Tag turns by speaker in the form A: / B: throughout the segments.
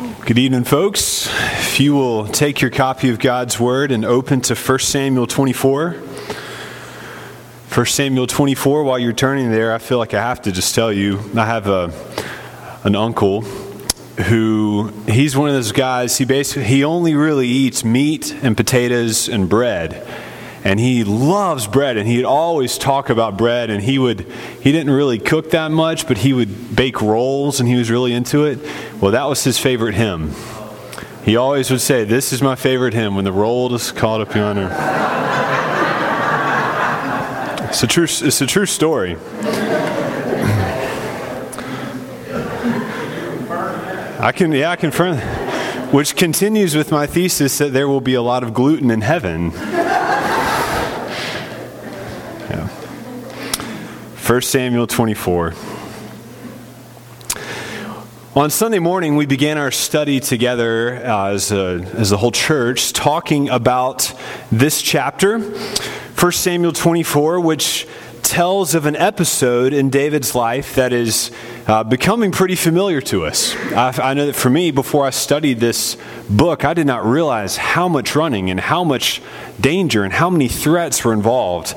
A: Good evening, folks. If you will take your copy of God's Word and open to 1 Samuel 24. 1 Samuel 24, while you're turning there, I feel like I have to just tell you I have a, an uncle who he's one of those guys he basically he only really eats meat and potatoes and bread and he loves bread and he'd always talk about bread and he would he didn't really cook that much but he would bake rolls and he was really into it. Well that was his favorite hymn. He always would say this is my favorite hymn when the roll is called up yonder it's a true it's a true story. I can yeah i confirm which continues with my thesis that there will be a lot of gluten in heaven 1 Samuel 24. On Sunday morning, we began our study together uh, as, a, as a whole church, talking about this chapter, 1 Samuel 24, which tells of an episode in David's life that is uh, becoming pretty familiar to us. I, I, know that for me, before I studied this book, I did not realize how much running and how much danger and how many threats were involved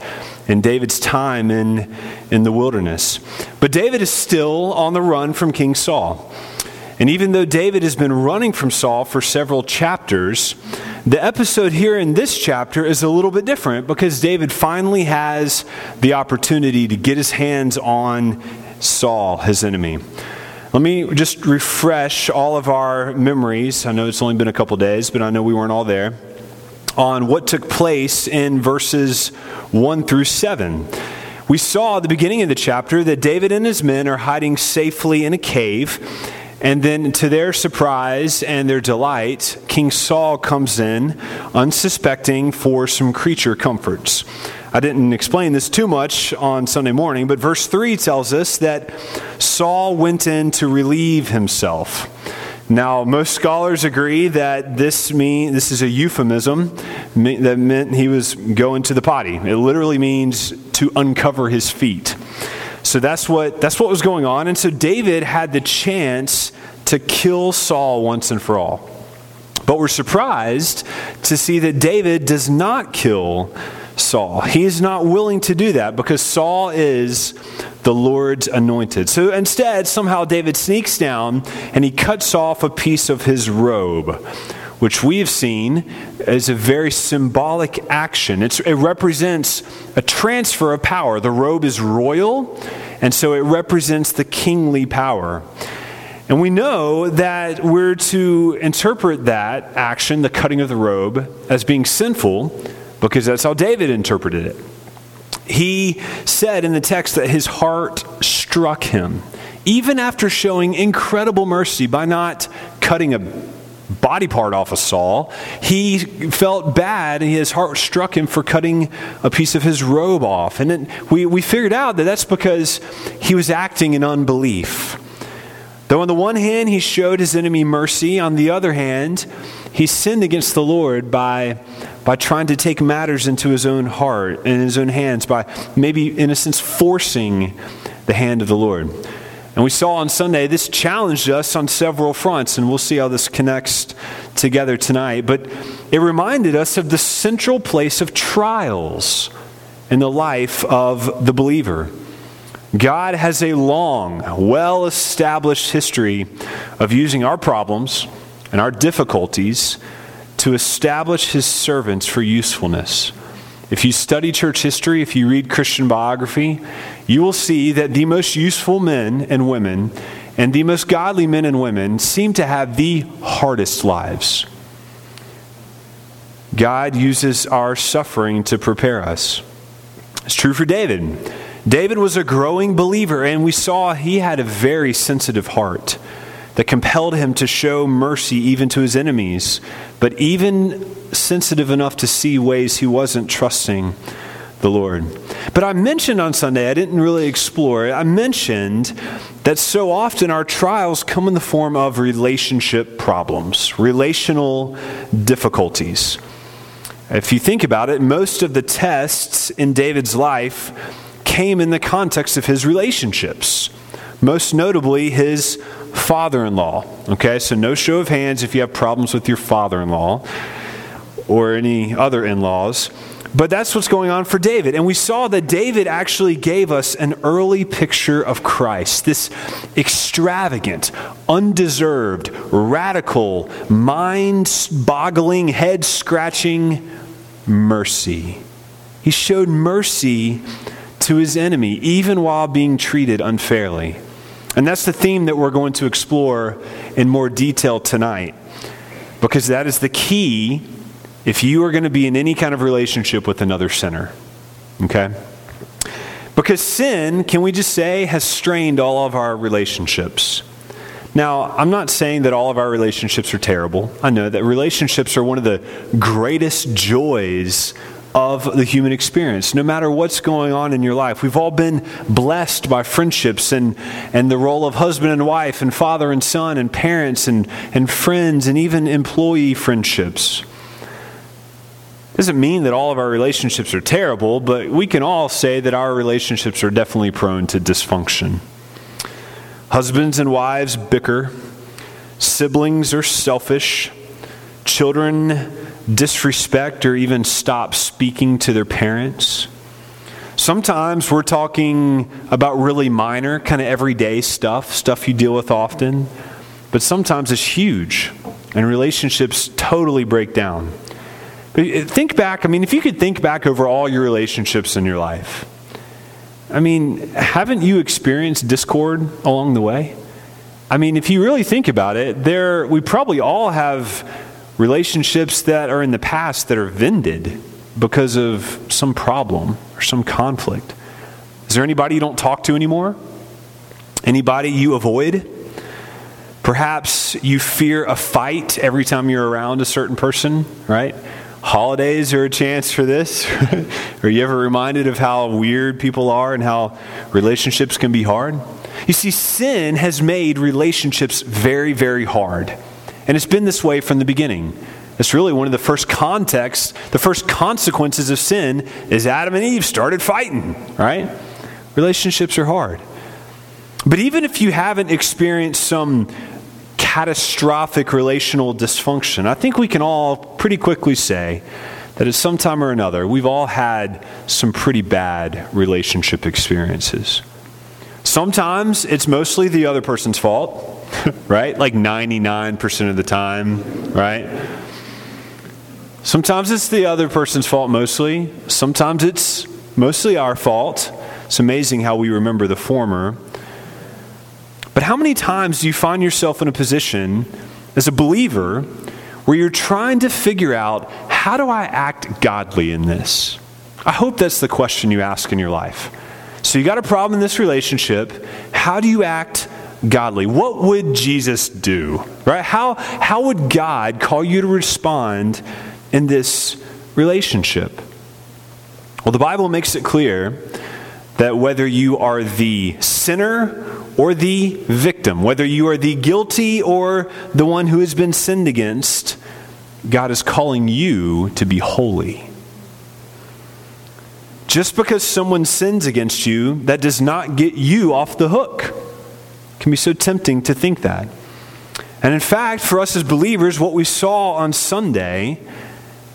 A: in David's time in, in the wilderness. But David is still on the run from King Saul. And even though David has been running from Saul for several chapters, the episode here in this chapter is a little bit different because David finally has the opportunity to get his hands on Saul, his enemy. Let me just refresh all of our memories. I know it's only been a couple days, but I know we weren't all there on what took place in verses 1 through 7. We saw at the beginning of the chapter that David and his men are hiding safely in a cave. And then, to their surprise and their delight, King Saul comes in, unsuspecting, for some creature comforts. I didn't explain this too much on Sunday morning, but verse 3 tells us that Saul went in to relieve himself. Now, most scholars agree that this mean this is a euphemism that meant he was going to the potty. It literally means to uncover his feet. So that's what that's what was going on. And so David had the chance to kill Saul once and for all. But we're surprised to see that David does not kill Saul. He is not willing to do that because Saul is the Lord's anointed. So instead, somehow David sneaks down and he cuts off a piece of his robe, which we've seen as a very symbolic action. It's, it represents a transfer of power. The robe is royal, and so it represents the kingly power. And we know that we're to interpret that action, the cutting of the robe, as being sinful because that's how David interpreted it. He said in the text that his heart struck him, even after showing incredible mercy by not cutting a body part off of Saul. He felt bad and his heart struck him for cutting a piece of his robe off. And then we, we figured out that that's because he was acting in unbelief. Though on the one hand he showed his enemy mercy, on the other hand, he sinned against the Lord by by trying to take matters into his own heart and his own hands, by maybe, in a sense, forcing the hand of the Lord. And we saw on Sunday, this challenged us on several fronts, and we'll see how this connects together tonight. But it reminded us of the central place of trials in the life of the believer. God has a long, well established history of using our problems and our difficulties to establish his servants for usefulness. If you study church history, if you read Christian biography, you will see that the most useful men and women and the most godly men and women seem to have the hardest lives. God uses our suffering to prepare us. It's true for David. David was a growing believer, and we saw he had a very sensitive heart that compelled him to show mercy even to his enemies, but even sensitive enough to see ways he wasn't trusting the Lord. But I mentioned on Sunday, I didn't really explore it. I mentioned that so often our trials come in the form of relationship problems, relational difficulties. If you think about it, most of the tests in David's life came in the context of his relationships, most notably his father in law. Okay, so no show of hands if you have problems with your father in law or any other in laws. But that's what's going on for David. And we saw that David actually gave us an early picture of Christ this extravagant, undeserved, radical, mind boggling, head scratching mercy. He showed mercy to his enemy, even while being treated unfairly. And that's the theme that we're going to explore in more detail tonight, because that is the key if you are going to be in any kind of relationship with another sinner. Okay? Because sin, can we just say, has strained all of our relationships. Now, I'm not saying that all of our relationships are terrible. I know that relationships are one of the greatest joys of the human experience. No matter what's going on in your life, we've all been blessed by friendships and, and the role of husband and wife, and father and son, and parents, and, and friends, and even employee friendships. Doesn't mean that all of our relationships are terrible, but we can all say that our relationships are definitely prone to dysfunction. Husbands and wives bicker, siblings are selfish, children disrespect or even stop speaking to their parents. Sometimes we're talking about really minor, kind of everyday stuff, stuff you deal with often, but sometimes it's huge, and relationships totally break down. But uh, Think back, I mean, if you could think back over all your relationships in your life, I mean, haven't you experienced discord along the way? I mean, if you really think about it, there we probably all have relationships that are in the past that are vended because of some problem or some conflict. Is there anybody you don't talk to anymore? Anybody you avoid? Perhaps you fear a fight every time you're around a certain person, right? holidays are a chance for this? are you ever reminded of how weird people are and how relationships can be hard? You see, sin has made relationships very, very hard. And it's been this way from the beginning. It's really one of the first contexts, the first consequences of sin is Adam and Eve started fighting, right? Relationships are hard. But even if you haven't experienced some catastrophic relational dysfunction. I think we can all pretty quickly say that at some time or another, we've all had some pretty bad relationship experiences. Sometimes it's mostly the other person's fault, right? Like 99% of the time, right? Sometimes it's the other person's fault mostly. Sometimes it's mostly our fault. It's amazing how we remember the former. But how many times do you find yourself in a position as a believer where you're trying to figure out how do I act godly in this? I hope that's the question you ask in your life. So you got a problem in this relationship. How do you act godly? What would Jesus do? Right? How how would God call you to respond in this relationship? Well, the Bible makes it clear that whether you are the sinner or the victim, whether you are the guilty or the one who has been sinned against, God is calling you to be holy. Just because someone sins against you, that does not get you off the hook. Can be so tempting to think that. And in fact, for us as believers, what we saw on Sunday,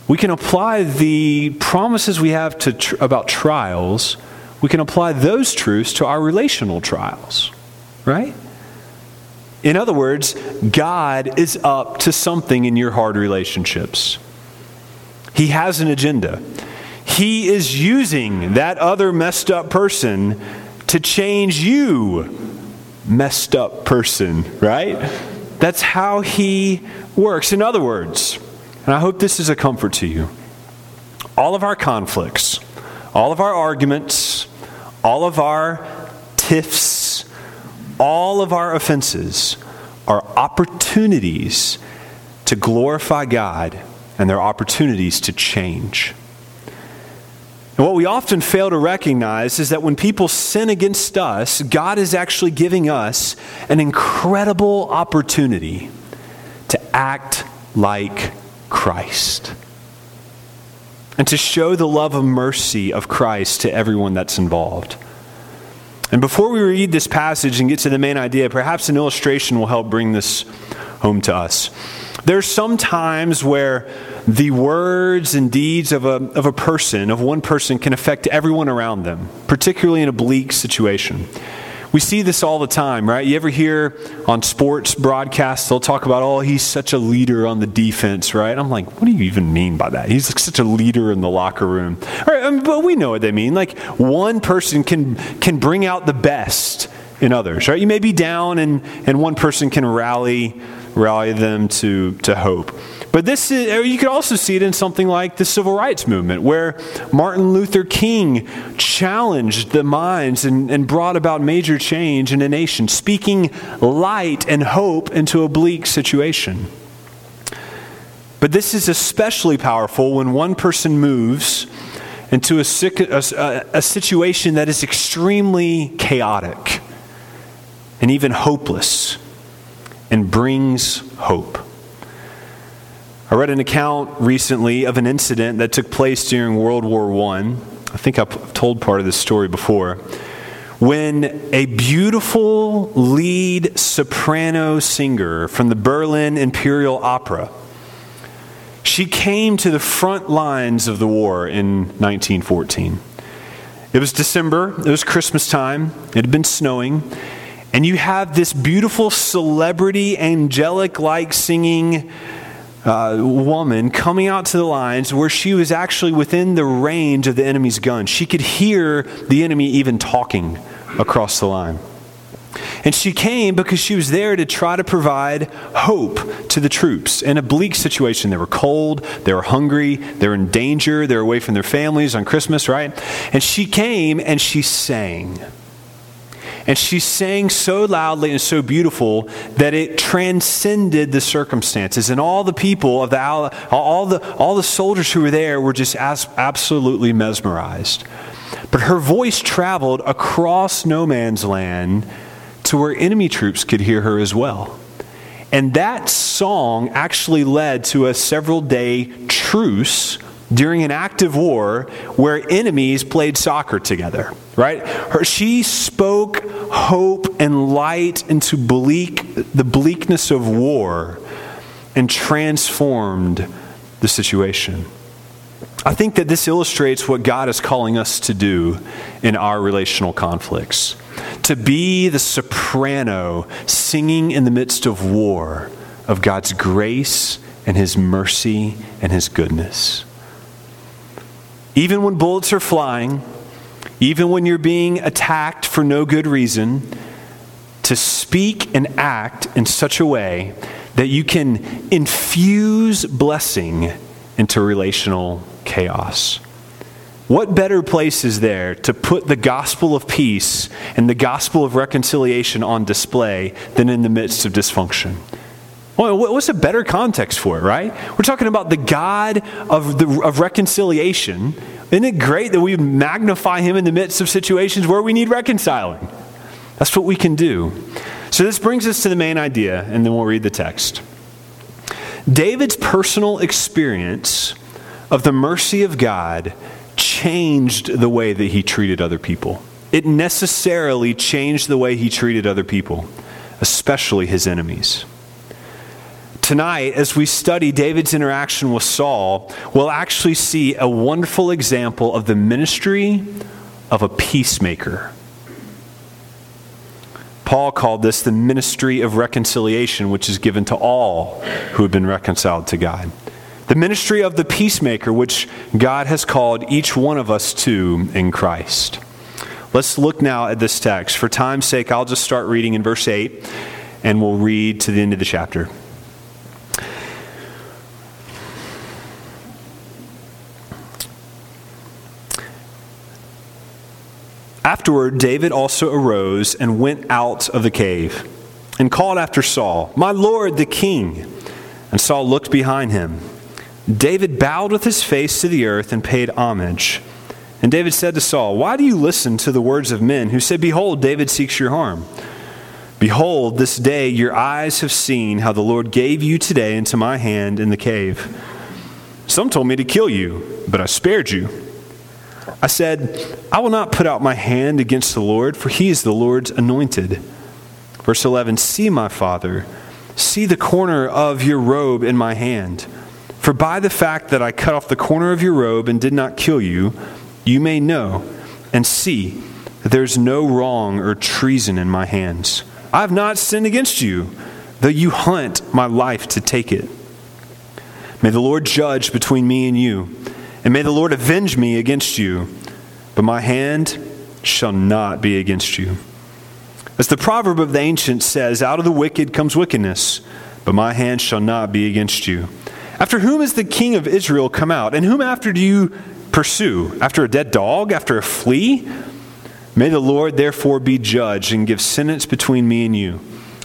A: we can apply the promises we have to tr- about trials, we can apply those truths to our relational trials right? In other words, God is up to something in your hard relationships. He has an agenda. He is using that other messed up person to change you, messed up person, right? That's how He works. In other words, and I hope this is a comfort to you, all of our conflicts, all of our arguments, all of our tiffs, all of our offenses are opportunities to glorify God and they're opportunities to change. And what we often fail to recognize is that when people sin against us, God is actually giving us an incredible opportunity to act like Christ and to show the love of mercy of Christ to everyone that's involved. And before we read this passage and get to the main idea, perhaps an illustration will help bring this home to us. There's some times where the words and deeds of a, of a person, of one person, can affect everyone around them, particularly in a bleak situation. We see this all the time, right? You ever hear on sports broadcasts, they'll talk about, oh, he's such a leader on the defense, right? I'm like, what do you even mean by that? He's such a leader in the locker room. Right, I mean, but we know what they mean. Like, one person can, can bring out the best in others, right? You may be down and, and one person can rally, rally them to, to hope. But this is, you could also see it in something like the civil rights movement, where Martin Luther King challenged the minds and, and brought about major change in a nation, speaking light and hope into a bleak situation. But this is especially powerful when one person moves into a, a, a situation that is extremely chaotic and even hopeless and brings hope. I read an account recently of an incident that took place during World War I. I think I've told part of this story before. When a beautiful lead soprano singer from the Berlin Imperial Opera she came to the front lines of the war in 1914. It was December, it was Christmas time, it had been snowing, and you have this beautiful celebrity, angelic like singing uh, woman coming out to the lines where she was actually within the range of the enemy's gun. She could hear the enemy even talking across the line. And she came because she was there to try to provide hope to the troops in a bleak situation. They were cold, they were hungry, they were in danger, they were away from their families on Christmas, right? And she came and she sang. And she sang so loudly and so beautiful that it transcended the circumstances. And all the people of the all the all the soldiers who were there were just absolutely mesmerized. But her voice traveled across no man's land to where enemy troops could hear her as well. And that song actually led to a several day truce during an active war where enemies played soccer together, right? Her, she spoke hope and light into bleak, the bleakness of war and transformed the situation. I think that this illustrates what God is calling us to do in our relational conflicts to be the soprano singing in the midst of war of God's grace and His mercy and His goodness. Even when bullets are flying, even when you're being attacked for no good reason, to speak and act in such a way that you can infuse blessing into relational chaos. What better place is there to put the gospel of peace and the gospel of reconciliation on display than in the midst of dysfunction? Well, what's a better context for it, right? We're talking about the God of, the, of reconciliation. Isn't it great that we magnify him in the midst of situations where we need reconciling? That's what we can do. So, this brings us to the main idea, and then we'll read the text. David's personal experience of the mercy of God changed the way that he treated other people. It necessarily changed the way he treated other people, especially his enemies. Tonight, as we study David's interaction with Saul, we'll actually see a wonderful example of the ministry of a peacemaker. Paul called this the ministry of reconciliation, which is given to all who have been reconciled to God. The ministry of the peacemaker, which God has called each one of us to in Christ. Let's look now at this text. For time's sake, I'll just start reading in verse 8 and we'll read to the end of the chapter. Afterward, David also arose and went out of the cave and called after Saul, My Lord the king. And Saul looked behind him David bowed with his face to the earth and paid homage. And David said to Saul, Why do you listen to the words of men who say, Behold, David seeks your harm? Behold, this day your eyes have seen how the Lord gave you today into my hand in the cave. Some told me to kill you, but I spared you. I said, I will not put out my hand against the Lord, for he is the Lord's anointed. Verse 11 See, my father, see the corner of your robe in my hand. For by the fact that I cut off the corner of your robe and did not kill you, you may know and see that there is no wrong or treason in my hands. I have not sinned against you, though you hunt my life to take it. May the Lord judge between me and you, and may the Lord avenge me against you, but my hand shall not be against you. As the proverb of the ancients says, out of the wicked comes wickedness, but my hand shall not be against you. After whom is the king of Israel come out? And whom after do you pursue? After a dead dog? After a flea? May the Lord therefore be judge and give sentence between me and you,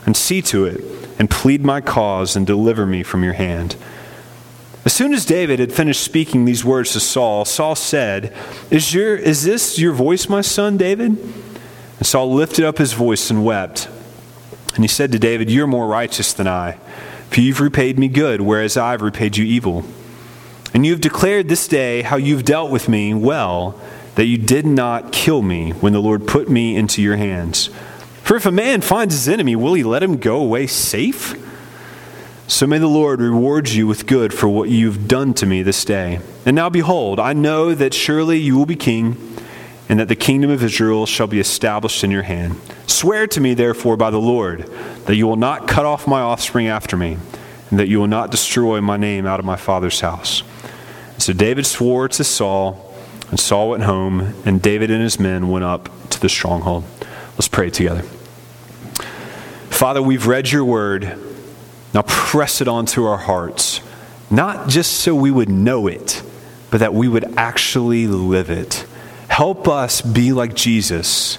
A: and see to it, and plead my cause, and deliver me from your hand. As soon as David had finished speaking these words to Saul, Saul said, Is, your, is this your voice, my son David? And Saul lifted up his voice and wept. And he said to David, You're more righteous than I for you've repaid me good, whereas I've repaid you evil. And you have declared this day how you've dealt with me well, that you did not kill me when the Lord put me into your hands. For if a man finds his enemy, will he let him go away safe? So may the Lord reward you with good for what you've done to me this day. And now behold, I know that surely you will be king, and that the kingdom of Israel shall be established in your hand. Swear to me, therefore, by the Lord, that you will not cut off my offspring after me, and that you will not destroy my name out of my father's house. So David swore to Saul, and Saul went home, and David and his men went up to the stronghold. Let's pray together. Father, we've read your word. Now press it onto our hearts, not just so we would know it, but that we would actually live it. Help us be like Jesus,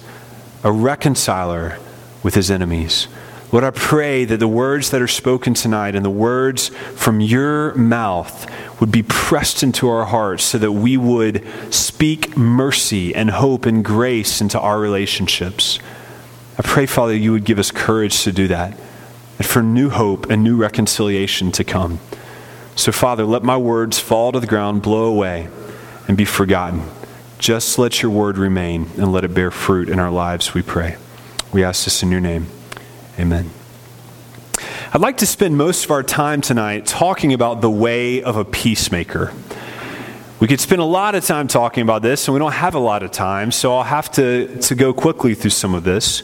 A: a reconciler with his enemies. Lord, I pray that the words that are spoken tonight and the words from your mouth would be pressed into our hearts so that we would speak mercy and hope and grace into our relationships. I pray, Father, you would give us courage to do that and for new hope and new reconciliation to come. So, Father, let my words fall to the ground, blow away, and be forgotten. Just let your word remain and let it bear fruit in our lives, we pray. We ask this in your name. Amen. I'd like to spend most of our time tonight talking about the way of a peacemaker. We could spend a lot of time talking about this, and we don't have a lot of time, so I'll have to, to go quickly through some of this.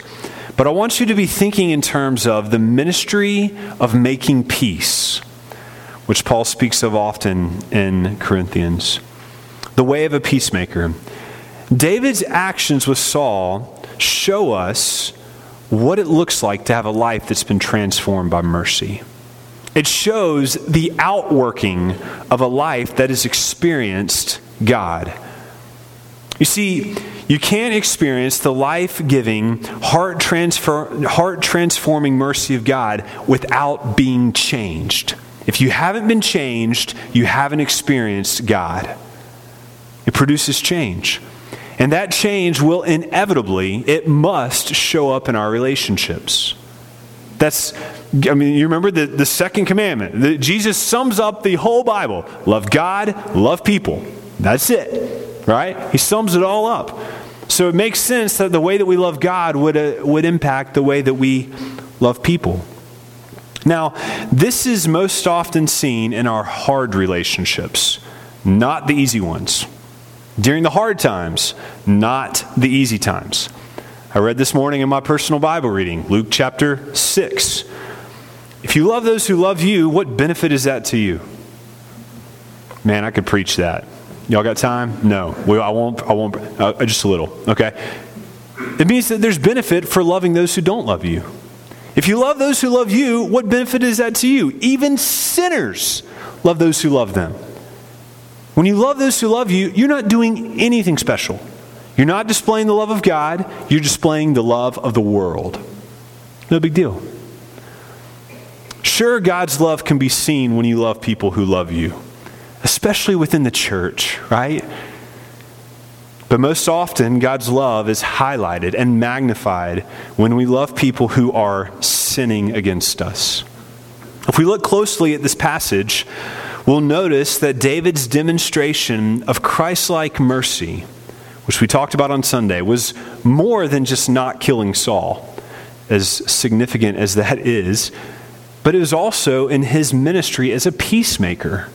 A: But I want you to be thinking in terms of the ministry of making peace, which Paul speaks of often in Corinthians. The way of a peacemaker. David's actions with Saul show us what it looks like to have a life that's been transformed by mercy. It shows the outworking of a life that has experienced God. You see, you can't experience the life giving, heart transforming mercy of God without being changed. If you haven't been changed, you haven't experienced God. It produces change. And that change will inevitably, it must show up in our relationships. That's, I mean, you remember the, the second commandment. The, Jesus sums up the whole Bible love God, love people. That's it, right? He sums it all up. So it makes sense that the way that we love God would, uh, would impact the way that we love people. Now, this is most often seen in our hard relationships, not the easy ones during the hard times, not the easy times. I read this morning in my personal Bible reading, Luke chapter 6. If you love those who love you, what benefit is that to you? Man, I could preach that. Y'all got time? No. I won't. I won't. Uh, just a little. Okay. It means that there's benefit for loving those who don't love you. If you love those who love you, what benefit is that to you? Even sinners love those who love them. When you love those who love you, you're not doing anything special. You're not displaying the love of God, you're displaying the love of the world. No big deal. Sure, God's love can be seen when you love people who love you, especially within the church, right? But most often, God's love is highlighted and magnified when we love people who are sinning against us. If we look closely at this passage, we'll notice that David's demonstration of Christ like mercy which we talked about on Sunday, was more than just not killing Saul, as significant as that is, but it was also in his ministry as a peacemaker.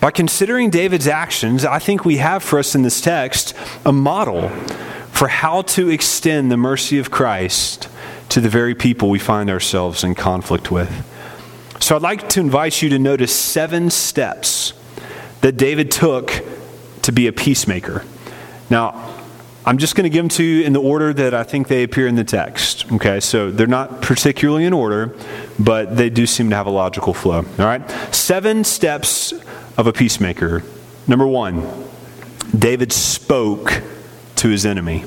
A: By considering David's actions, I think we have for us in this text a model for how to extend the mercy of Christ to the very people we find ourselves in conflict with. So I'd like to invite you to notice seven steps that David took to be a peacemaker. Now, I'm just going to give them to you in the order that I think they appear in the text. Okay, so they're not particularly in order, but they do seem to have a logical flow. All right, seven steps of a peacemaker. Number one, David spoke to his enemy.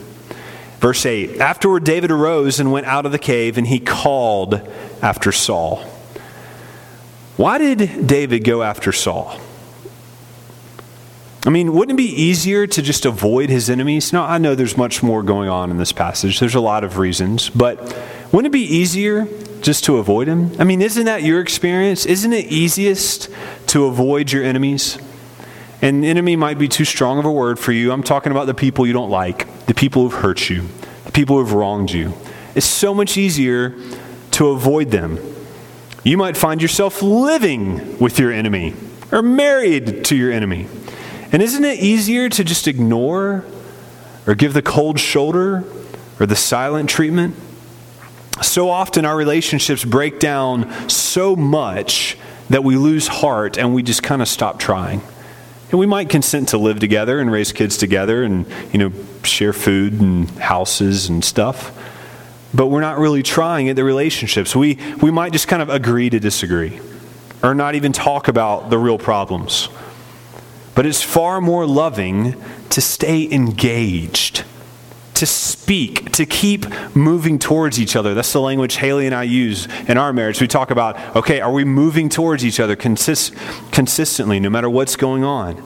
A: Verse 8 Afterward, David arose and went out of the cave, and he called after Saul. Why did David go after Saul? I mean, wouldn't it be easier to just avoid his enemies? Now, I know there's much more going on in this passage. There's a lot of reasons, but wouldn't it be easier just to avoid him? I mean, isn't that your experience? Isn't it easiest to avoid your enemies? And enemy might be too strong of a word for you. I'm talking about the people you don't like, the people who've hurt you, the people who've wronged you. It's so much easier to avoid them. You might find yourself living with your enemy or married to your enemy. And isn't it easier to just ignore or give the cold shoulder or the silent treatment? So often our relationships break down so much that we lose heart and we just kind of stop trying. And we might consent to live together and raise kids together and, you know, share food and houses and stuff. But we're not really trying at the relationships. We, we might just kind of agree to disagree or not even talk about the real problems. But it's far more loving to stay engaged, to speak, to keep moving towards each other. That's the language Haley and I use in our marriage. We talk about, okay, are we moving towards each other consist- consistently, no matter what's going on?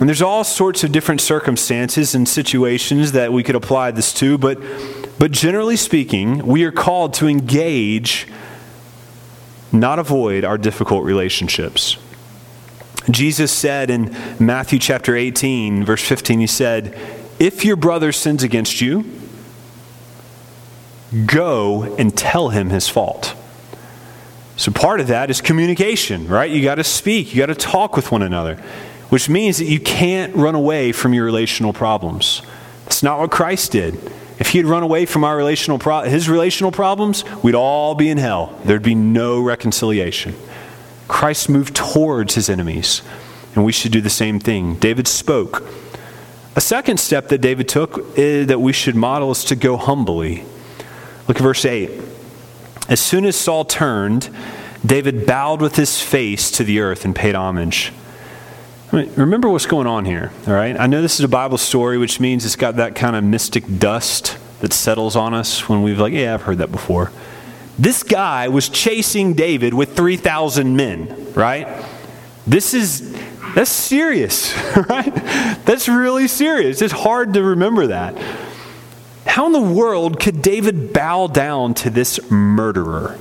A: And there's all sorts of different circumstances and situations that we could apply this to, but, but generally speaking, we are called to engage, not avoid our difficult relationships. Jesus said in Matthew chapter 18, verse 15, he said, If your brother sins against you, go and tell him his fault. So part of that is communication, right? You got to speak, you got to talk with one another, which means that you can't run away from your relational problems. That's not what Christ did. If he had run away from our relational pro- his relational problems, we'd all be in hell. There'd be no reconciliation. Christ moved towards his enemies, and we should do the same thing. David spoke. A second step that David took is, that we should model is to go humbly. Look at verse 8. As soon as Saul turned, David bowed with his face to the earth and paid homage. I mean, remember what's going on here, all right? I know this is a Bible story, which means it's got that kind of mystic dust that settles on us when we've like, yeah, I've heard that before. This guy was chasing David with 3,000 men, right? This is, that's serious, right? That's really serious. It's hard to remember that. How in the world could David bow down to this murderer,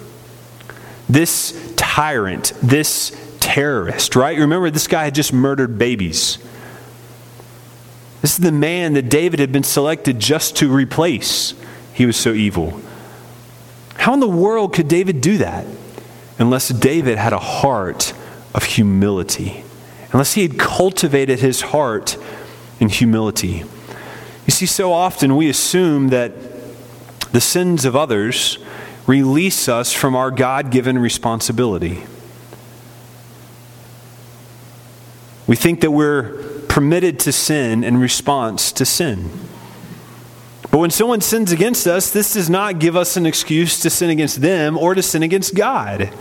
A: this tyrant, this terrorist, right? Remember, this guy had just murdered babies. This is the man that David had been selected just to replace. He was so evil. How in the world could David do that unless David had a heart of humility? Unless he had cultivated his heart in humility. You see, so often we assume that the sins of others release us from our God given responsibility. We think that we're permitted to sin in response to sin. But when someone sins against us, this does not give us an excuse to sin against them or to sin against God.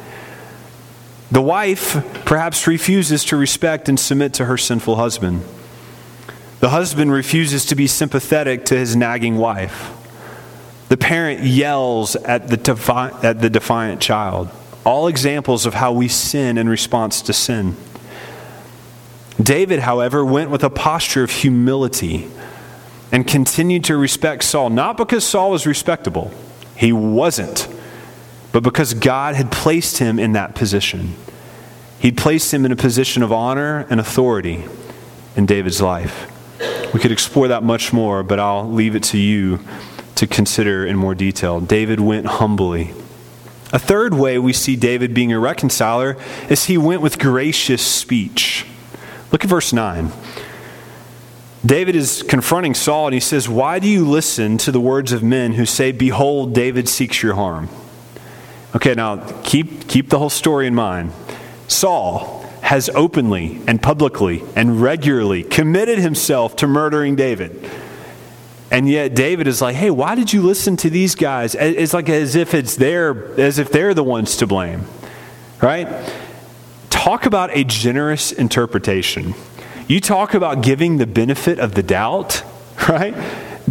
A: The wife perhaps refuses to respect and submit to her sinful husband. The husband refuses to be sympathetic to his nagging wife. The parent yells at the, defi- at the defiant child. All examples of how we sin in response to sin. David, however, went with a posture of humility and continued to respect Saul, not because Saul was respectable, he wasn't, but because God had placed him in that position. He'd placed him in a position of honor and authority in David's life. We could explore that much more, but I'll leave it to you to consider in more detail. David went humbly. A third way we see David being a reconciler is he went with gracious speech. Look at verse 9. David is confronting Saul and he says, Why do you listen to the words of men who say, Behold, David seeks your harm? Okay, now keep, keep the whole story in mind. Saul has openly and publicly and regularly committed himself to murdering David. And yet David is like, hey, why did you listen to these guys? It's like as if it's their, as if they're the ones to blame. Right? Talk about a generous interpretation. You talk about giving the benefit of the doubt, right?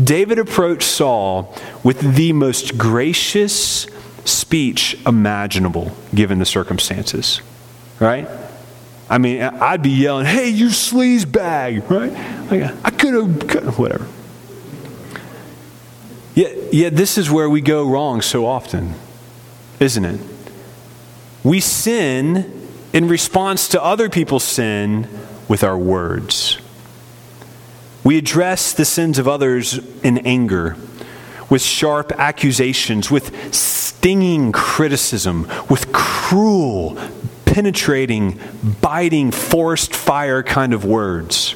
A: David approached Saul with the most gracious speech imaginable given the circumstances, right? I mean, I'd be yelling, hey, you sleaze bag, right? Like, I could have, whatever. Yet, yet, this is where we go wrong so often, isn't it? We sin in response to other people's sin with our words. We address the sins of others in anger, with sharp accusations, with stinging criticism, with cruel, penetrating, biting, forced fire kind of words.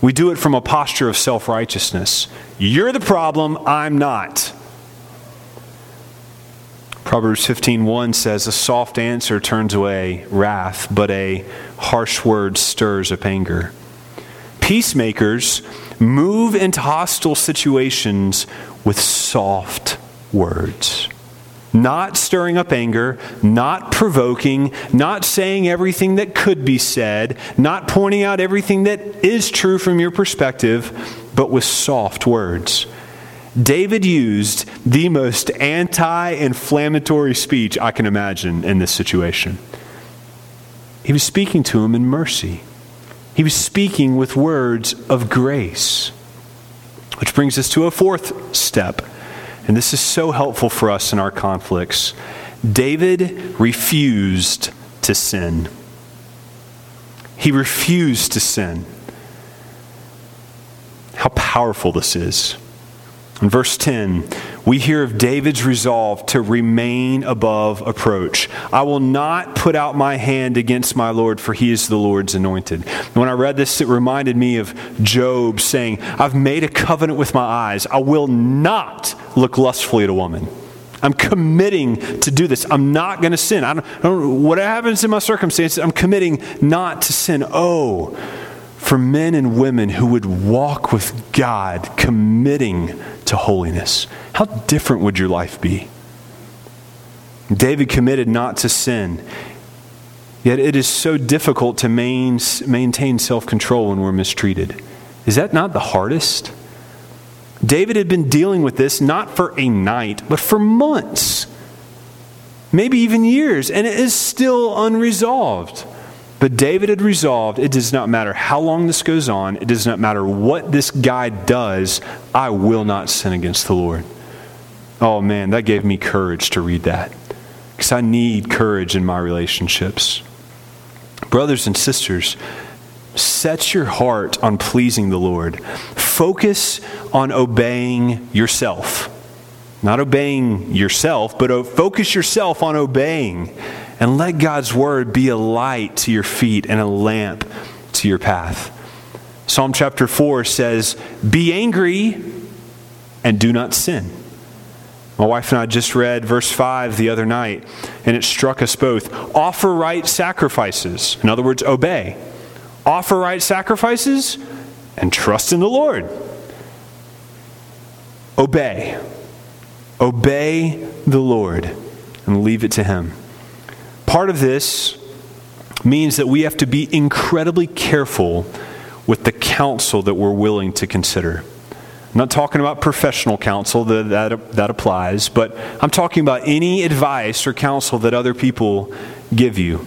A: We do it from a posture of self righteousness. You're the problem, I'm not. Proverbs 15:1 says a soft answer turns away wrath, but a harsh word stirs up anger. Peacemakers move into hostile situations with soft words. Not stirring up anger, not provoking, not saying everything that could be said, not pointing out everything that is true from your perspective, but with soft words. David used the most anti inflammatory speech I can imagine in this situation. He was speaking to him in mercy, he was speaking with words of grace. Which brings us to a fourth step, and this is so helpful for us in our conflicts. David refused to sin. He refused to sin. How powerful this is. In verse 10, we hear of David's resolve to remain above approach. I will not put out my hand against my Lord, for he is the Lord's anointed. When I read this, it reminded me of Job saying, I've made a covenant with my eyes. I will not look lustfully at a woman. I'm committing to do this. I'm not going to sin. I don't, I don't, what happens in my circumstances, I'm committing not to sin. Oh, for men and women who would walk with God, committing to holiness. How different would your life be? David committed not to sin. Yet it is so difficult to main, maintain self control when we're mistreated. Is that not the hardest? David had been dealing with this not for a night, but for months, maybe even years, and it is still unresolved. But David had resolved it does not matter how long this goes on, it does not matter what this guy does, I will not sin against the Lord. Oh man, that gave me courage to read that. Because I need courage in my relationships. Brothers and sisters, set your heart on pleasing the Lord. Focus on obeying yourself. Not obeying yourself, but focus yourself on obeying and let God's word be a light to your feet and a lamp to your path. Psalm chapter 4 says, Be angry and do not sin. My wife and I just read verse 5 the other night, and it struck us both. Offer right sacrifices. In other words, obey. Offer right sacrifices and trust in the Lord. Obey. Obey the Lord and leave it to Him. Part of this means that we have to be incredibly careful with the counsel that we're willing to consider. I'm not talking about professional counsel, that, that, that applies, but I'm talking about any advice or counsel that other people give you.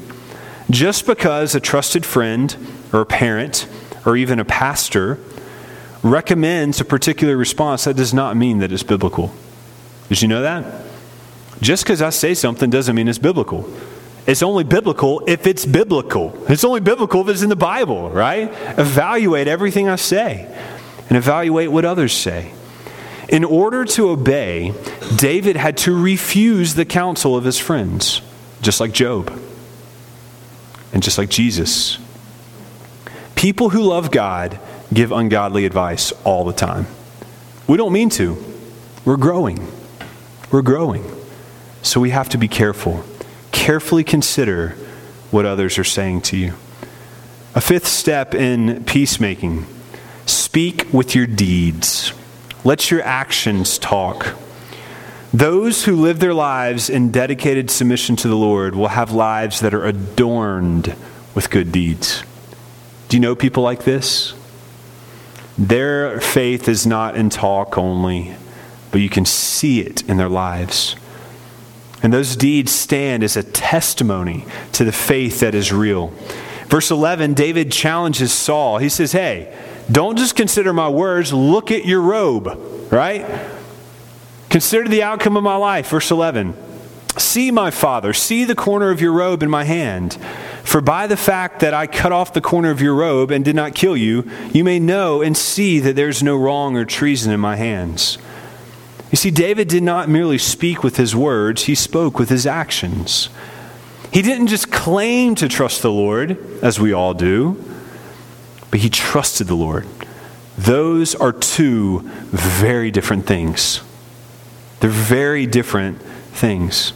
A: Just because a trusted friend or a parent or even a pastor recommends a particular response, that does not mean that it's biblical. Did you know that? Just because I say something doesn't mean it's biblical. It's only biblical if it's biblical. It's only biblical if it's in the Bible, right? Evaluate everything I say and evaluate what others say. In order to obey, David had to refuse the counsel of his friends, just like Job and just like Jesus. People who love God give ungodly advice all the time. We don't mean to. We're growing. We're growing. So we have to be careful. Carefully consider what others are saying to you. A fifth step in peacemaking speak with your deeds, let your actions talk. Those who live their lives in dedicated submission to the Lord will have lives that are adorned with good deeds. Do you know people like this? Their faith is not in talk only, but you can see it in their lives. And those deeds stand as a testimony to the faith that is real. Verse 11, David challenges Saul. He says, Hey, don't just consider my words, look at your robe, right? Consider the outcome of my life. Verse 11 See, my father, see the corner of your robe in my hand. For by the fact that I cut off the corner of your robe and did not kill you, you may know and see that there's no wrong or treason in my hands. You see, David did not merely speak with his words, he spoke with his actions. He didn't just claim to trust the Lord, as we all do, but he trusted the Lord. Those are two very different things. They're very different things.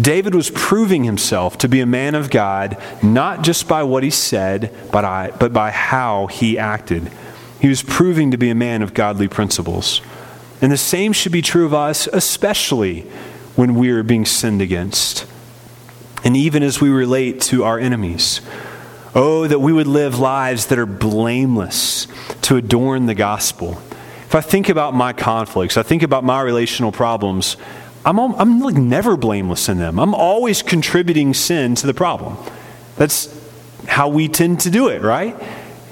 A: David was proving himself to be a man of God, not just by what he said, but, I, but by how he acted. He was proving to be a man of godly principles. And the same should be true of us, especially when we are being sinned against. And even as we relate to our enemies. Oh, that we would live lives that are blameless to adorn the gospel if I think about my conflicts, I think about my relational problems, I'm, I'm like never blameless in them. I'm always contributing sin to the problem. That's how we tend to do it, right?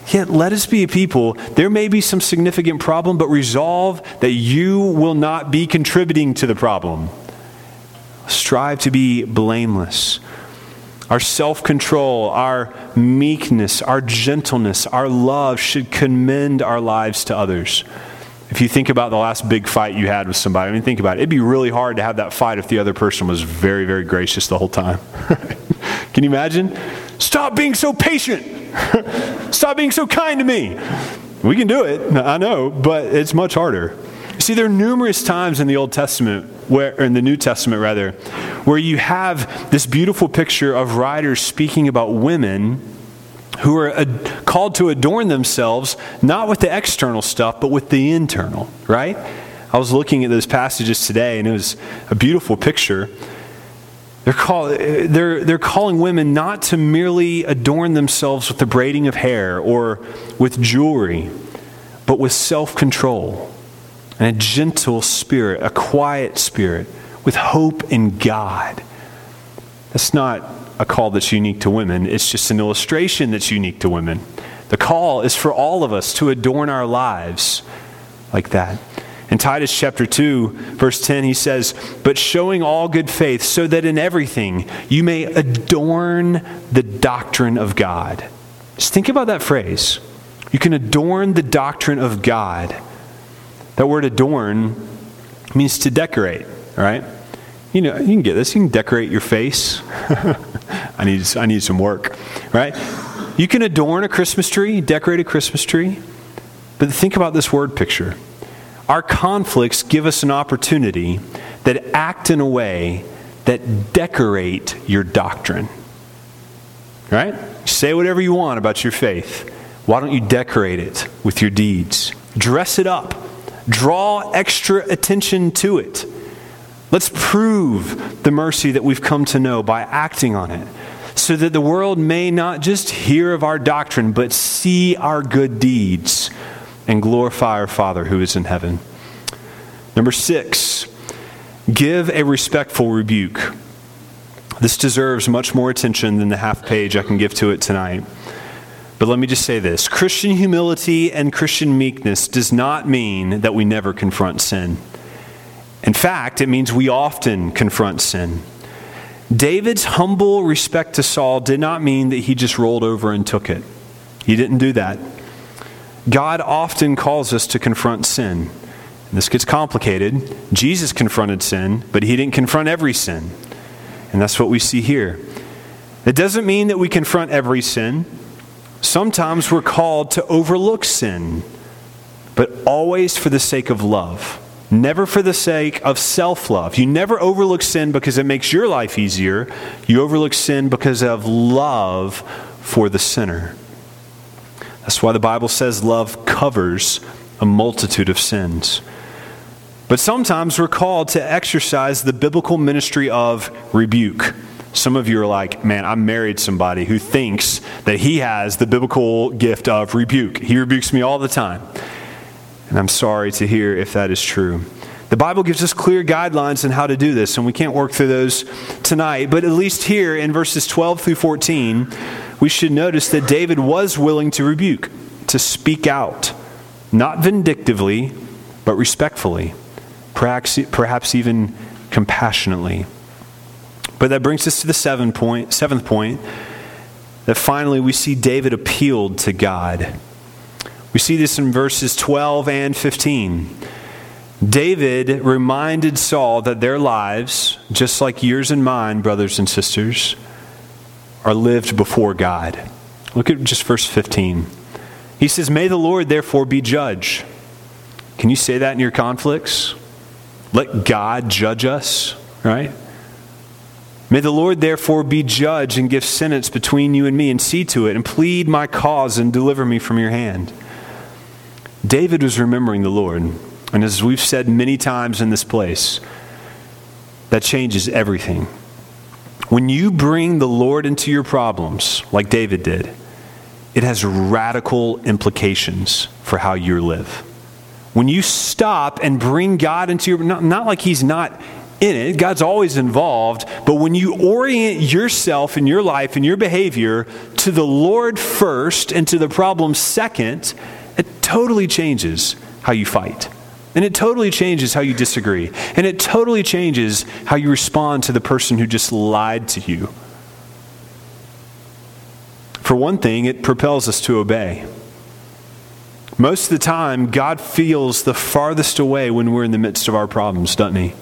A: Yet let us be a people. There may be some significant problem, but resolve that you will not be contributing to the problem. Strive to be blameless. Our self control, our meekness, our gentleness, our love should commend our lives to others. If you think about the last big fight you had with somebody, I mean, think about it. It'd be really hard to have that fight if the other person was very, very gracious the whole time. Can you imagine? Stop being so patient. Stop being so kind to me. We can do it, I know, but it's much harder. See, there are numerous times in the Old Testament, where, or in the New Testament rather, where you have this beautiful picture of writers speaking about women who are ad- called to adorn themselves not with the external stuff, but with the internal, right? I was looking at those passages today, and it was a beautiful picture. They're, call, uh, they're, they're calling women not to merely adorn themselves with the braiding of hair or with jewelry, but with self control and a gentle spirit, a quiet spirit, with hope in God. That's not a call that's unique to women, it's just an illustration that's unique to women. The call is for all of us to adorn our lives like that. In Titus chapter 2, verse 10, he says, But showing all good faith, so that in everything you may adorn the doctrine of God. Just think about that phrase. You can adorn the doctrine of God. That word adorn means to decorate, all right? You know, you can get this. You can decorate your face. I need, I need some work, right? You can adorn a Christmas tree, decorate a Christmas tree, but think about this word picture. Our conflicts give us an opportunity that act in a way that decorate your doctrine. Right? Say whatever you want about your faith. Why don't you decorate it with your deeds? Dress it up. Draw extra attention to it. Let's prove the mercy that we've come to know by acting on it so that the world may not just hear of our doctrine, but see our good deeds and glorify our Father who is in heaven. Number six, give a respectful rebuke. This deserves much more attention than the half page I can give to it tonight. But let me just say this Christian humility and Christian meekness does not mean that we never confront sin. In fact, it means we often confront sin. David's humble respect to Saul did not mean that he just rolled over and took it. He didn't do that. God often calls us to confront sin. This gets complicated. Jesus confronted sin, but he didn't confront every sin. And that's what we see here. It doesn't mean that we confront every sin. Sometimes we're called to overlook sin, but always for the sake of love, never for the sake of self love. You never overlook sin because it makes your life easier. You overlook sin because of love for the sinner. That's why the Bible says love covers a multitude of sins. But sometimes we're called to exercise the biblical ministry of rebuke. Some of you are like, man, I married somebody who thinks that he has the biblical gift of rebuke. He rebukes me all the time. And I'm sorry to hear if that is true. The Bible gives us clear guidelines on how to do this, and we can't work through those tonight. But at least here in verses 12 through 14, we should notice that David was willing to rebuke, to speak out, not vindictively, but respectfully, perhaps, perhaps even compassionately. But that brings us to the seventh point, seventh point that finally we see David appealed to God. We see this in verses 12 and 15. David reminded Saul that their lives, just like yours and mine, brothers and sisters, are lived before God. Look at just verse 15. He says, May the Lord therefore be judge. Can you say that in your conflicts? Let God judge us, right? May the Lord therefore be judge and give sentence between you and me, and see to it, and plead my cause and deliver me from your hand. David was remembering the Lord. And as we've said many times in this place, that changes everything. When you bring the Lord into your problems, like David did, it has radical implications for how you live. When you stop and bring God into your, not, not like He's not in it. God's always involved. But when you orient yourself and your life and your behavior to the Lord first and to the problem second, it totally changes how you fight. And it totally changes how you disagree. And it totally changes how you respond to the person who just lied to you. For one thing, it propels us to obey. Most of the time, God feels the farthest away when we're in the midst of our problems, doesn't He?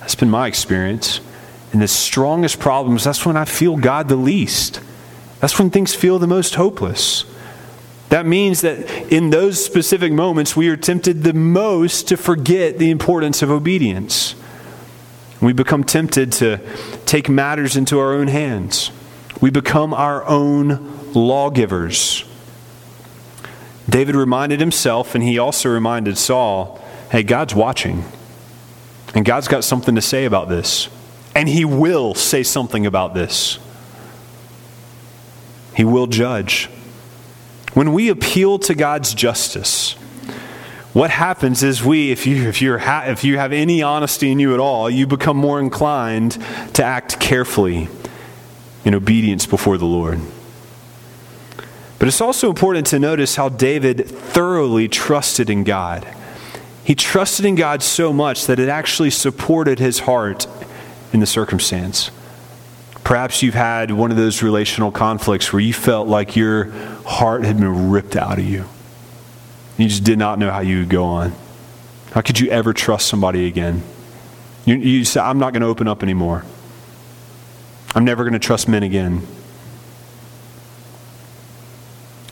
A: That's been my experience. In the strongest problems, that's when I feel God the least. That's when things feel the most hopeless. That means that in those specific moments, we are tempted the most to forget the importance of obedience. We become tempted to take matters into our own hands. We become our own lawgivers. David reminded himself, and he also reminded Saul hey, God's watching. And God's got something to say about this. And He will say something about this. He will judge. When we appeal to God's justice, what happens is we, if you, if, you're ha- if you have any honesty in you at all, you become more inclined to act carefully in obedience before the Lord. But it's also important to notice how David thoroughly trusted in God. He trusted in God so much that it actually supported his heart in the circumstance. Perhaps you've had one of those relational conflicts where you felt like your heart had been ripped out of you. You just did not know how you would go on. How could you ever trust somebody again? You, you I'm not going to open up anymore. I'm never going to trust men again.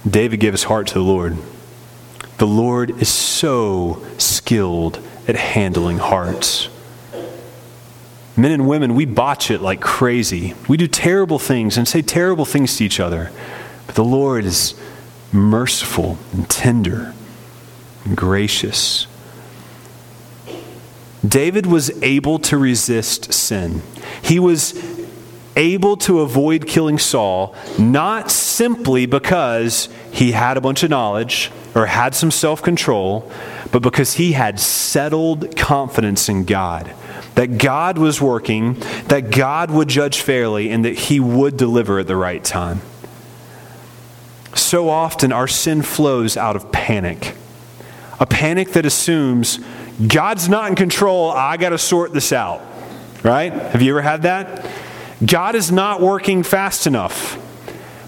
A: David gave his heart to the Lord. The Lord is so skilled at handling hearts. Men and women, we botch it like crazy. We do terrible things and say terrible things to each other. But the Lord is merciful and tender and gracious. David was able to resist sin. He was able to avoid killing Saul, not simply because he had a bunch of knowledge or had some self control, but because he had settled confidence in God. That God was working, that God would judge fairly, and that he would deliver at the right time. So often, our sin flows out of panic. A panic that assumes God's not in control, I got to sort this out. Right? Have you ever had that? God is not working fast enough.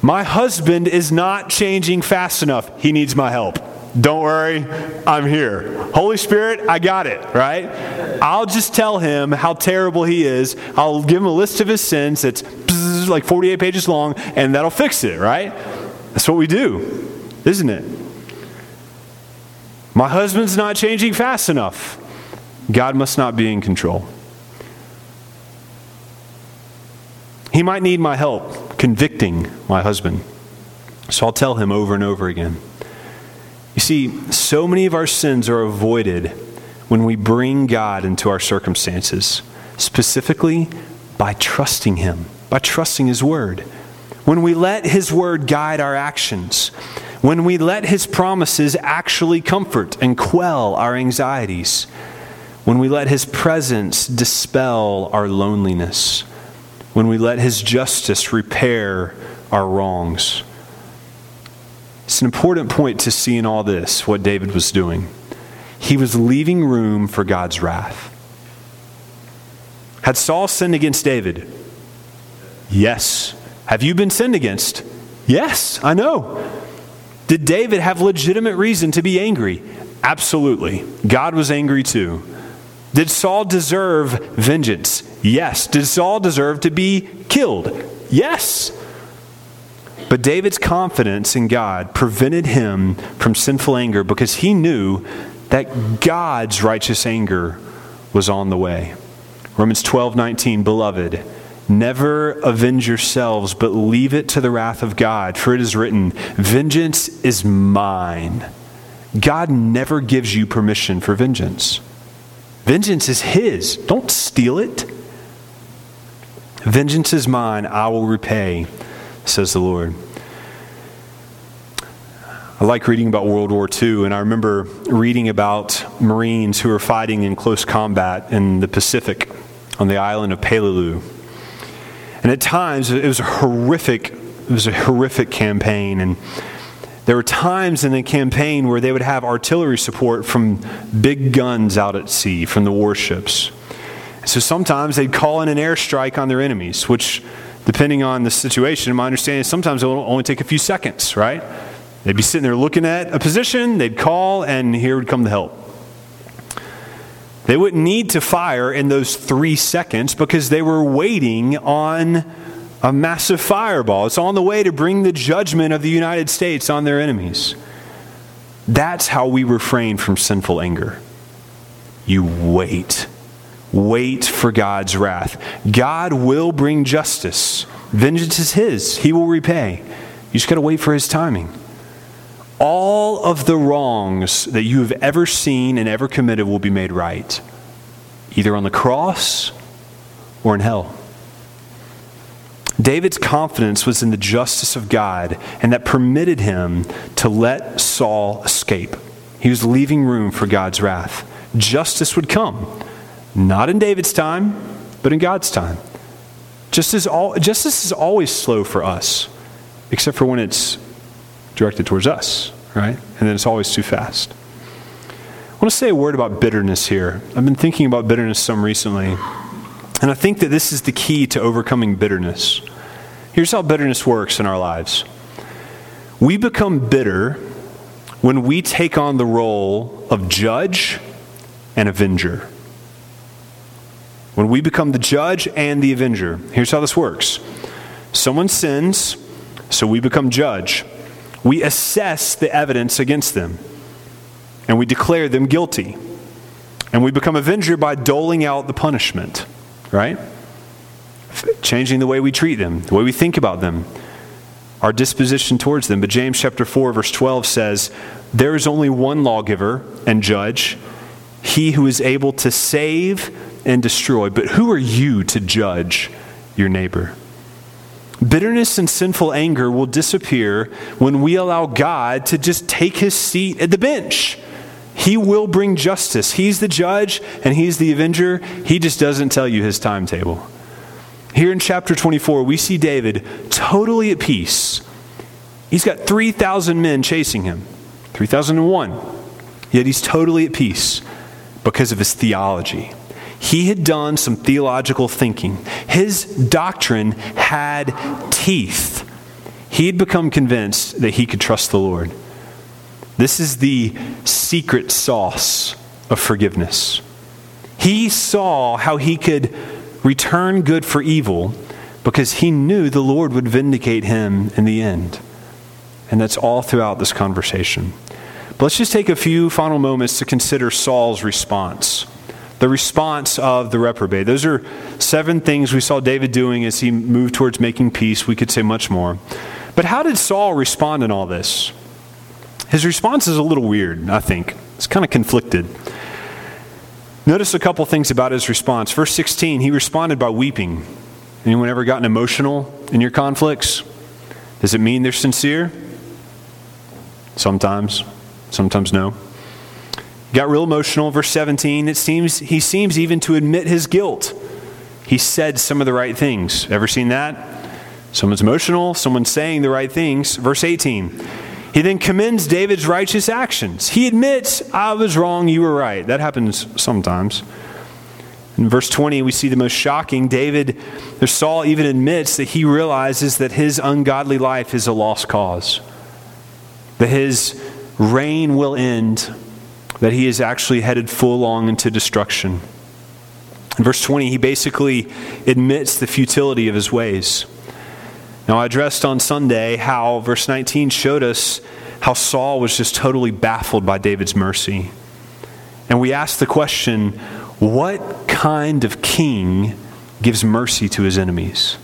A: My husband is not changing fast enough. He needs my help. Don't worry, I'm here. Holy Spirit, I got it, right? I'll just tell him how terrible he is. I'll give him a list of his sins that's like 48 pages long, and that'll fix it, right? That's what we do, isn't it? My husband's not changing fast enough. God must not be in control. He might need my help convicting my husband. So I'll tell him over and over again. You see, so many of our sins are avoided when we bring God into our circumstances, specifically by trusting Him, by trusting His Word. When we let His Word guide our actions, when we let His promises actually comfort and quell our anxieties, when we let His presence dispel our loneliness, when we let His justice repair our wrongs. It's an important point to see in all this what David was doing. He was leaving room for God's wrath. Had Saul sinned against David? Yes. Have you been sinned against? Yes, I know. Did David have legitimate reason to be angry? Absolutely. God was angry too. Did Saul deserve vengeance? Yes. Did Saul deserve to be killed? Yes. But David's confidence in God prevented him from sinful anger because he knew that God's righteous anger was on the way. Romans 12 19, beloved, never avenge yourselves, but leave it to the wrath of God, for it is written, Vengeance is mine. God never gives you permission for vengeance. Vengeance is His. Don't steal it. Vengeance is mine, I will repay, says the Lord. I like reading about World War II, and I remember reading about Marines who were fighting in close combat in the Pacific on the island of Peleliu. And at times, it was a horrific, it was a horrific campaign, and there were times in the campaign where they would have artillery support from big guns out at sea, from the warships. So sometimes they'd call in an airstrike on their enemies, which, depending on the situation, my understanding is sometimes it will only take a few seconds, right? They'd be sitting there looking at a position, they'd call, and here would come the help. They wouldn't need to fire in those three seconds because they were waiting on a massive fireball. It's on the way to bring the judgment of the United States on their enemies. That's how we refrain from sinful anger. You wait. Wait for God's wrath. God will bring justice. Vengeance is His, He will repay. You just got to wait for His timing all of the wrongs that you have ever seen and ever committed will be made right, either on the cross or in hell. David's confidence was in the justice of God, and that permitted him to let Saul escape. He was leaving room for God's wrath. Justice would come, not in David's time, but in God's time. Justice, is always slow for us, except for when it's directed towards us, right? And then it's always too fast. I want to say a word about bitterness here. I've been thinking about bitterness some recently, and I think that this is the key to overcoming bitterness. Here's how bitterness works in our lives we become bitter when we take on the role of judge and avenger. When we become the judge and the avenger. Here's how this works someone sins, so we become judge we assess the evidence against them and we declare them guilty. And we become avenger by doling out the punishment, right? Changing the way we treat them, the way we think about them, our disposition towards them. But James chapter 4 verse 12 says, "There is only one lawgiver and judge, he who is able to save and destroy. But who are you to judge your neighbor?" Bitterness and sinful anger will disappear when we allow God to just take his seat at the bench. He will bring justice. He's the judge and he's the avenger. He just doesn't tell you his timetable. Here in chapter 24, we see David totally at peace. He's got 3,000 men chasing him, 3,001. Yet he's totally at peace because of his theology. He had done some theological thinking. His doctrine had teeth. He had become convinced that he could trust the Lord. This is the secret sauce of forgiveness. He saw how he could return good for evil because he knew the Lord would vindicate him in the end. And that's all throughout this conversation. But let's just take a few final moments to consider Saul's response. The response of the reprobate. Those are seven things we saw David doing as he moved towards making peace. We could say much more. But how did Saul respond in all this? His response is a little weird, I think. It's kind of conflicted. Notice a couple things about his response. Verse 16, he responded by weeping. Anyone ever gotten emotional in your conflicts? Does it mean they're sincere? Sometimes, sometimes no. Got real emotional. Verse 17, it seems he seems even to admit his guilt. He said some of the right things. Ever seen that? Someone's emotional, someone's saying the right things. Verse 18. He then commends David's righteous actions. He admits, I was wrong, you were right. That happens sometimes. In verse 20, we see the most shocking. David, or Saul even admits that he realizes that his ungodly life is a lost cause, that his reign will end, that he is actually headed full on into destruction. In verse 20, he basically admits the futility of his ways. Now, I addressed on Sunday how verse 19 showed us how Saul was just totally baffled by David's mercy. And we asked the question what kind of king gives mercy to his enemies?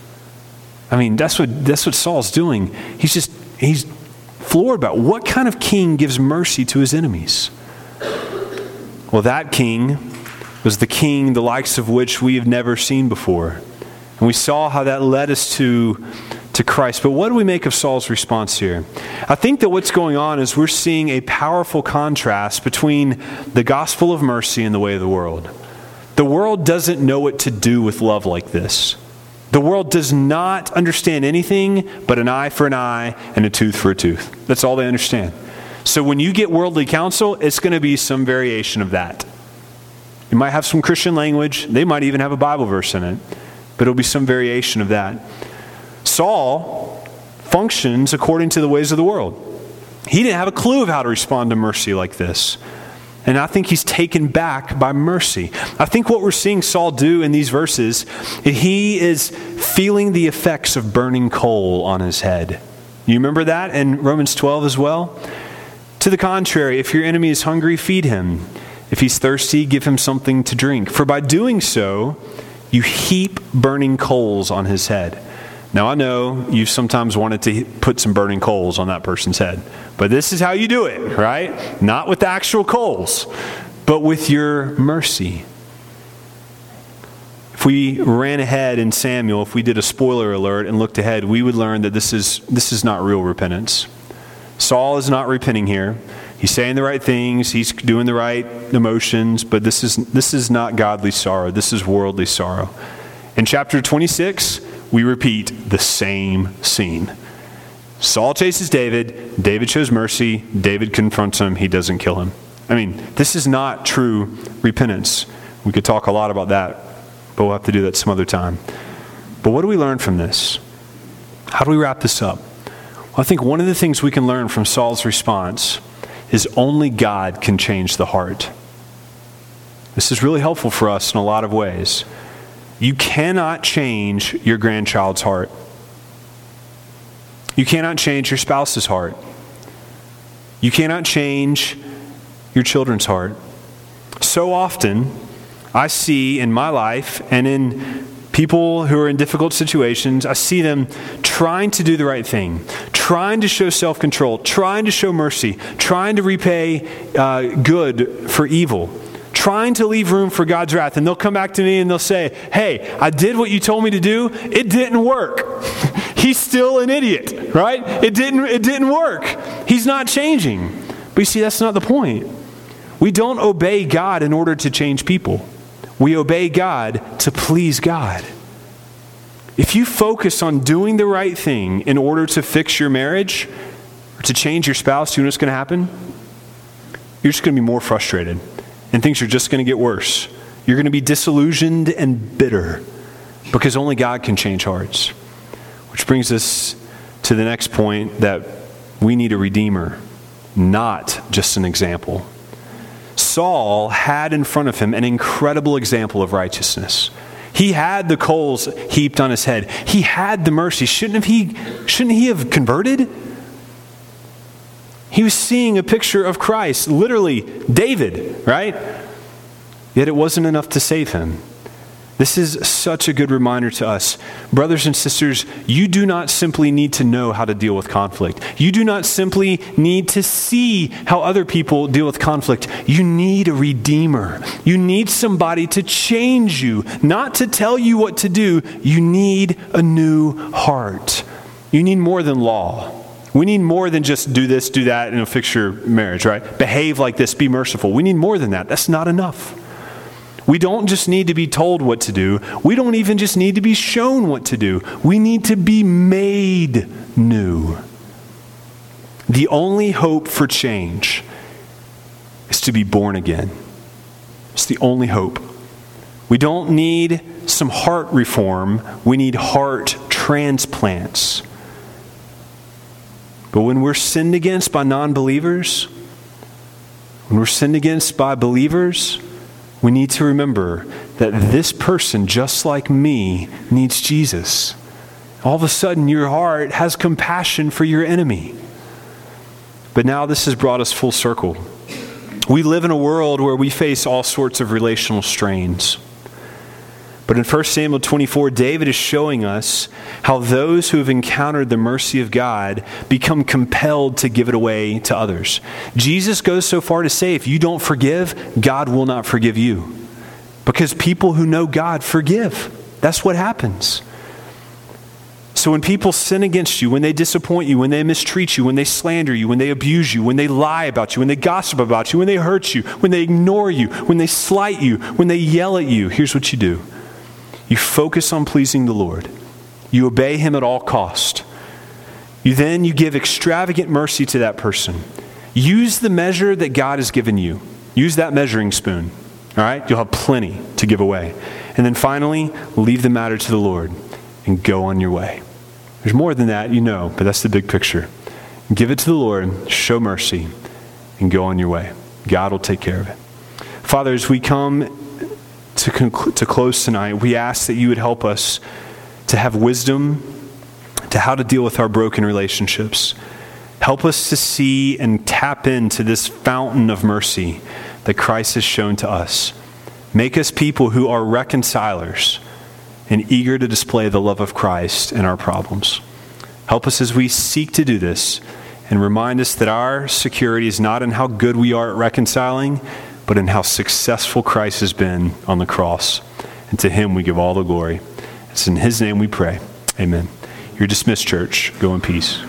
A: I mean, that's what, that's what Saul's doing. He's just, he's floored about what kind of king gives mercy to his enemies? Well, that king was the king the likes of which we have never seen before. And we saw how that led us to, to Christ. But what do we make of Saul's response here? I think that what's going on is we're seeing a powerful contrast between the gospel of mercy and the way of the world. The world doesn't know what to do with love like this. The world does not understand anything but an eye for an eye and a tooth for a tooth. That's all they understand. So when you get worldly counsel, it's going to be some variation of that. It might have some Christian language, they might even have a Bible verse in it, but it'll be some variation of that. Saul functions according to the ways of the world. He didn't have a clue of how to respond to mercy like this. And I think he's taken back by mercy. I think what we're seeing Saul do in these verses, he is feeling the effects of burning coal on his head. You remember that in Romans 12 as well? To the contrary, if your enemy is hungry, feed him. If he's thirsty, give him something to drink. For by doing so, you heap burning coals on his head. Now, I know you've sometimes wanted to put some burning coals on that person's head, but this is how you do it, right? Not with actual coals, but with your mercy. If we ran ahead in Samuel, if we did a spoiler alert and looked ahead, we would learn that this is, this is not real repentance. Saul is not repenting here. He's saying the right things, he's doing the right emotions, but this is, this is not godly sorrow. This is worldly sorrow. In chapter 26, we repeat the same scene. Saul chases David, David shows mercy, David confronts him, he doesn't kill him. I mean, this is not true repentance. We could talk a lot about that, but we'll have to do that some other time. But what do we learn from this? How do we wrap this up? Well, I think one of the things we can learn from Saul's response is only God can change the heart. This is really helpful for us in a lot of ways. You cannot change your grandchild's heart. You cannot change your spouse's heart. You cannot change your children's heart. So often, I see in my life and in people who are in difficult situations, I see them trying to do the right thing, trying to show self control, trying to show mercy, trying to repay uh, good for evil trying to leave room for God's wrath. And they'll come back to me and they'll say, Hey, I did what you told me to do. It didn't work. He's still an idiot, right? It didn't, it didn't work. He's not changing. But you see, that's not the point. We don't obey God in order to change people, we obey God to please God. If you focus on doing the right thing in order to fix your marriage or to change your spouse, you know what's going to happen? You're just going to be more frustrated and things are just going to get worse. You're going to be disillusioned and bitter because only God can change hearts. Which brings us to the next point that we need a redeemer, not just an example. Saul had in front of him an incredible example of righteousness. He had the coals heaped on his head. He had the mercy. Shouldn't, have he, shouldn't he have converted? He was seeing a picture of Christ, literally David, right? Yet it wasn't enough to save him. This is such a good reminder to us. Brothers and sisters, you do not simply need to know how to deal with conflict. You do not simply need to see how other people deal with conflict. You need a redeemer. You need somebody to change you, not to tell you what to do. You need a new heart. You need more than law. We need more than just do this, do that, and fix your marriage, right? Behave like this, be merciful. We need more than that. That's not enough. We don't just need to be told what to do. We don't even just need to be shown what to do. We need to be made new. The only hope for change is to be born again. It's the only hope. We don't need some heart reform, we need heart transplants. But when we're sinned against by non believers, when we're sinned against by believers, we need to remember that this person, just like me, needs Jesus. All of a sudden, your heart has compassion for your enemy. But now this has brought us full circle. We live in a world where we face all sorts of relational strains. But in 1 Samuel 24, David is showing us how those who have encountered the mercy of God become compelled to give it away to others. Jesus goes so far to say, if you don't forgive, God will not forgive you. Because people who know God forgive. That's what happens. So when people sin against you, when they disappoint you, when they mistreat you, when they slander you, when they abuse you, when they lie about you, when they gossip about you, when they hurt you, when they ignore you, when they slight you, when they yell at you, here's what you do you focus on pleasing the Lord. You obey him at all cost. You then you give extravagant mercy to that person. Use the measure that God has given you. Use that measuring spoon. All right? You'll have plenty to give away. And then finally, leave the matter to the Lord and go on your way. There's more than that, you know, but that's the big picture. Give it to the Lord, show mercy, and go on your way. God will take care of it. Father, as we come to, conclude, to close tonight, we ask that you would help us to have wisdom to how to deal with our broken relationships. Help us to see and tap into this fountain of mercy that Christ has shown to us. Make us people who are reconcilers and eager to display the love of Christ in our problems. Help us as we seek to do this and remind us that our security is not in how good we are at reconciling, but in how successful Christ has been on the cross. And to him we give all the glory. It's in his name we pray. Amen. You're dismissed, church. Go in peace.